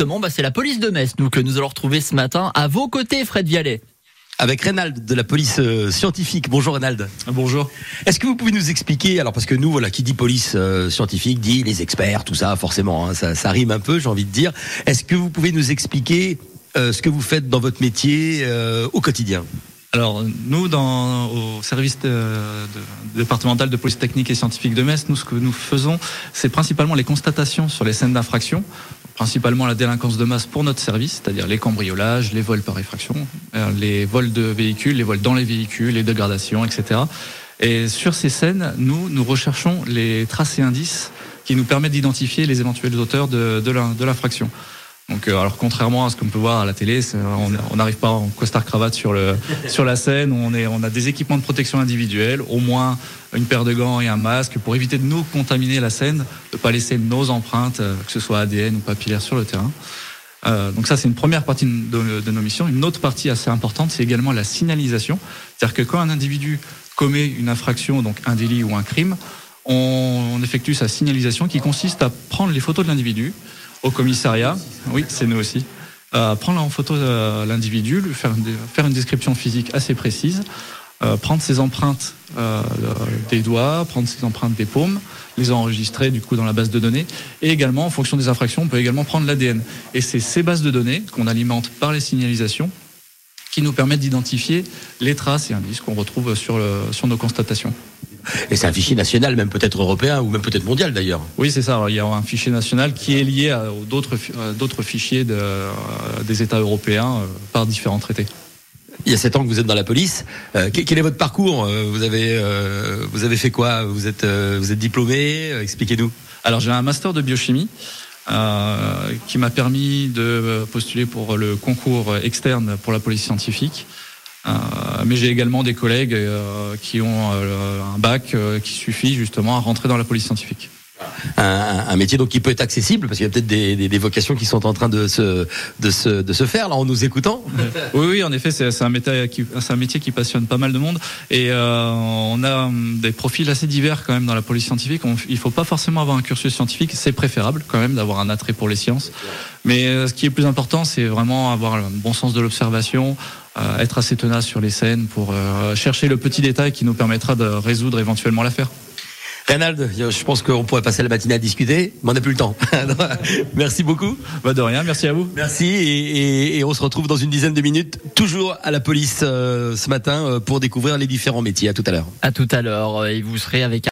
justement, bah, c'est la police de Metz, nous, que nous allons retrouver ce matin. À vos côtés, Fred Vialet avec Reynald de la police euh, scientifique. Bonjour Reynald. Bonjour. Est-ce que vous pouvez nous expliquer, alors parce que nous, voilà, qui dit police euh, scientifique dit les experts, tout ça, forcément, hein, ça, ça, rime un peu, j'ai envie de dire. Est-ce que vous pouvez nous expliquer euh, ce que vous faites dans votre métier au quotidien? Alors nous, dans, au service de, de, départemental de police technique et scientifique de Metz, nous ce que nous faisons, c'est principalement les constatations sur les scènes d'infraction, principalement la délinquance de masse pour notre service, c'est-à-dire les cambriolages, les vols par effraction, euh, les vols de véhicules, les vols dans les véhicules, les dégradations, etc. Et sur ces scènes, nous, nous recherchons les traces et indices qui nous permettent d'identifier les éventuels auteurs de, de l'infraction. Donc, euh, alors contrairement à ce qu'on peut voir à la télé, on n'arrive pas en costard cravate sur le sur la scène. On est, on a des équipements de protection individuelle, au moins une paire de gants et un masque pour éviter de nous contaminer la scène, de pas laisser nos empreintes, euh, que ce soit ADN ou papillaire, sur le terrain. Euh, donc ça, c'est une première partie de, de, nos missions. Une autre partie assez importante, c'est également la signalisation. C'est-à-dire que quand un individu commet une infraction, donc un délit ou un crime, on, on effectue sa signalisation qui consiste à prendre les photos de l'individu, au commissariat. Oui, c'est nous aussi. Euh, prendre en photo euh, l'individu, lui faire, une description physique assez précise, euh, prendre ses empreintes euh, des doigts, prendre ses empreintes des paumes, les enregistrer du coup dans la base de données, et également en fonction des infractions, on peut également prendre l'ADN. Et c'est ces bases de données qu'on alimente par les signalisations qui nous permettent d'identifier les traces et indices qu'on retrouve sur, sur nos constatations. Et c'est un fichier national, même peut-être européen ou même peut-être mondial d'ailleurs. Oui, c'est ça. il y a un fichier national qui est lié à d'autres d'autres fichiers de, euh, des États européens euh, par différents traités. Il y a sept ans que vous êtes dans la police. Euh, quel est votre parcours Vous avez vous avez fait quoi? Vous êtes vous êtes diplômé? Expliquez-nous. Alors j'ai un master de biochimie. qui m'a permis de postuler pour le concours externe pour la police scientifique. Euh, mais j'ai également des collègues euh, qui ont euh, un bac qui suffit justement à rentrer dans la police scientifique. Un, métier donc qui peut être accessible parce qu'il y a peut-être des, vocations qui sont en train de se, de se, de se faire là en nous écoutant. Oui, oui, en effet, c'est un métier qui un métier qui passionne pas mal de monde et euh, on a hum, des profils assez divers quand même dans la police scientifique. On, il faut pas forcément avoir un cursus scientifique, c'est préférable quand même d'avoir un attrait pour les sciences. Mais ce qui est plus important, c'est vraiment avoir un bon sens de l'observation, euh, être assez tenace sur les scènes pour euh, chercher le petit détail qui nous permettra de résoudre éventuellement l'affaire. Reynald, je pense qu'on pourrait passer la matinée à discuter, mais on n'a plus le temps. merci beaucoup. Bah de rien, merci à vous. Merci et, et, et, on se retrouve dans une dizaine de minutes, toujours à la police euh, ce matin pour découvrir les différents métiers. À tout à l'heure. À tout à l'heure et vous serez avec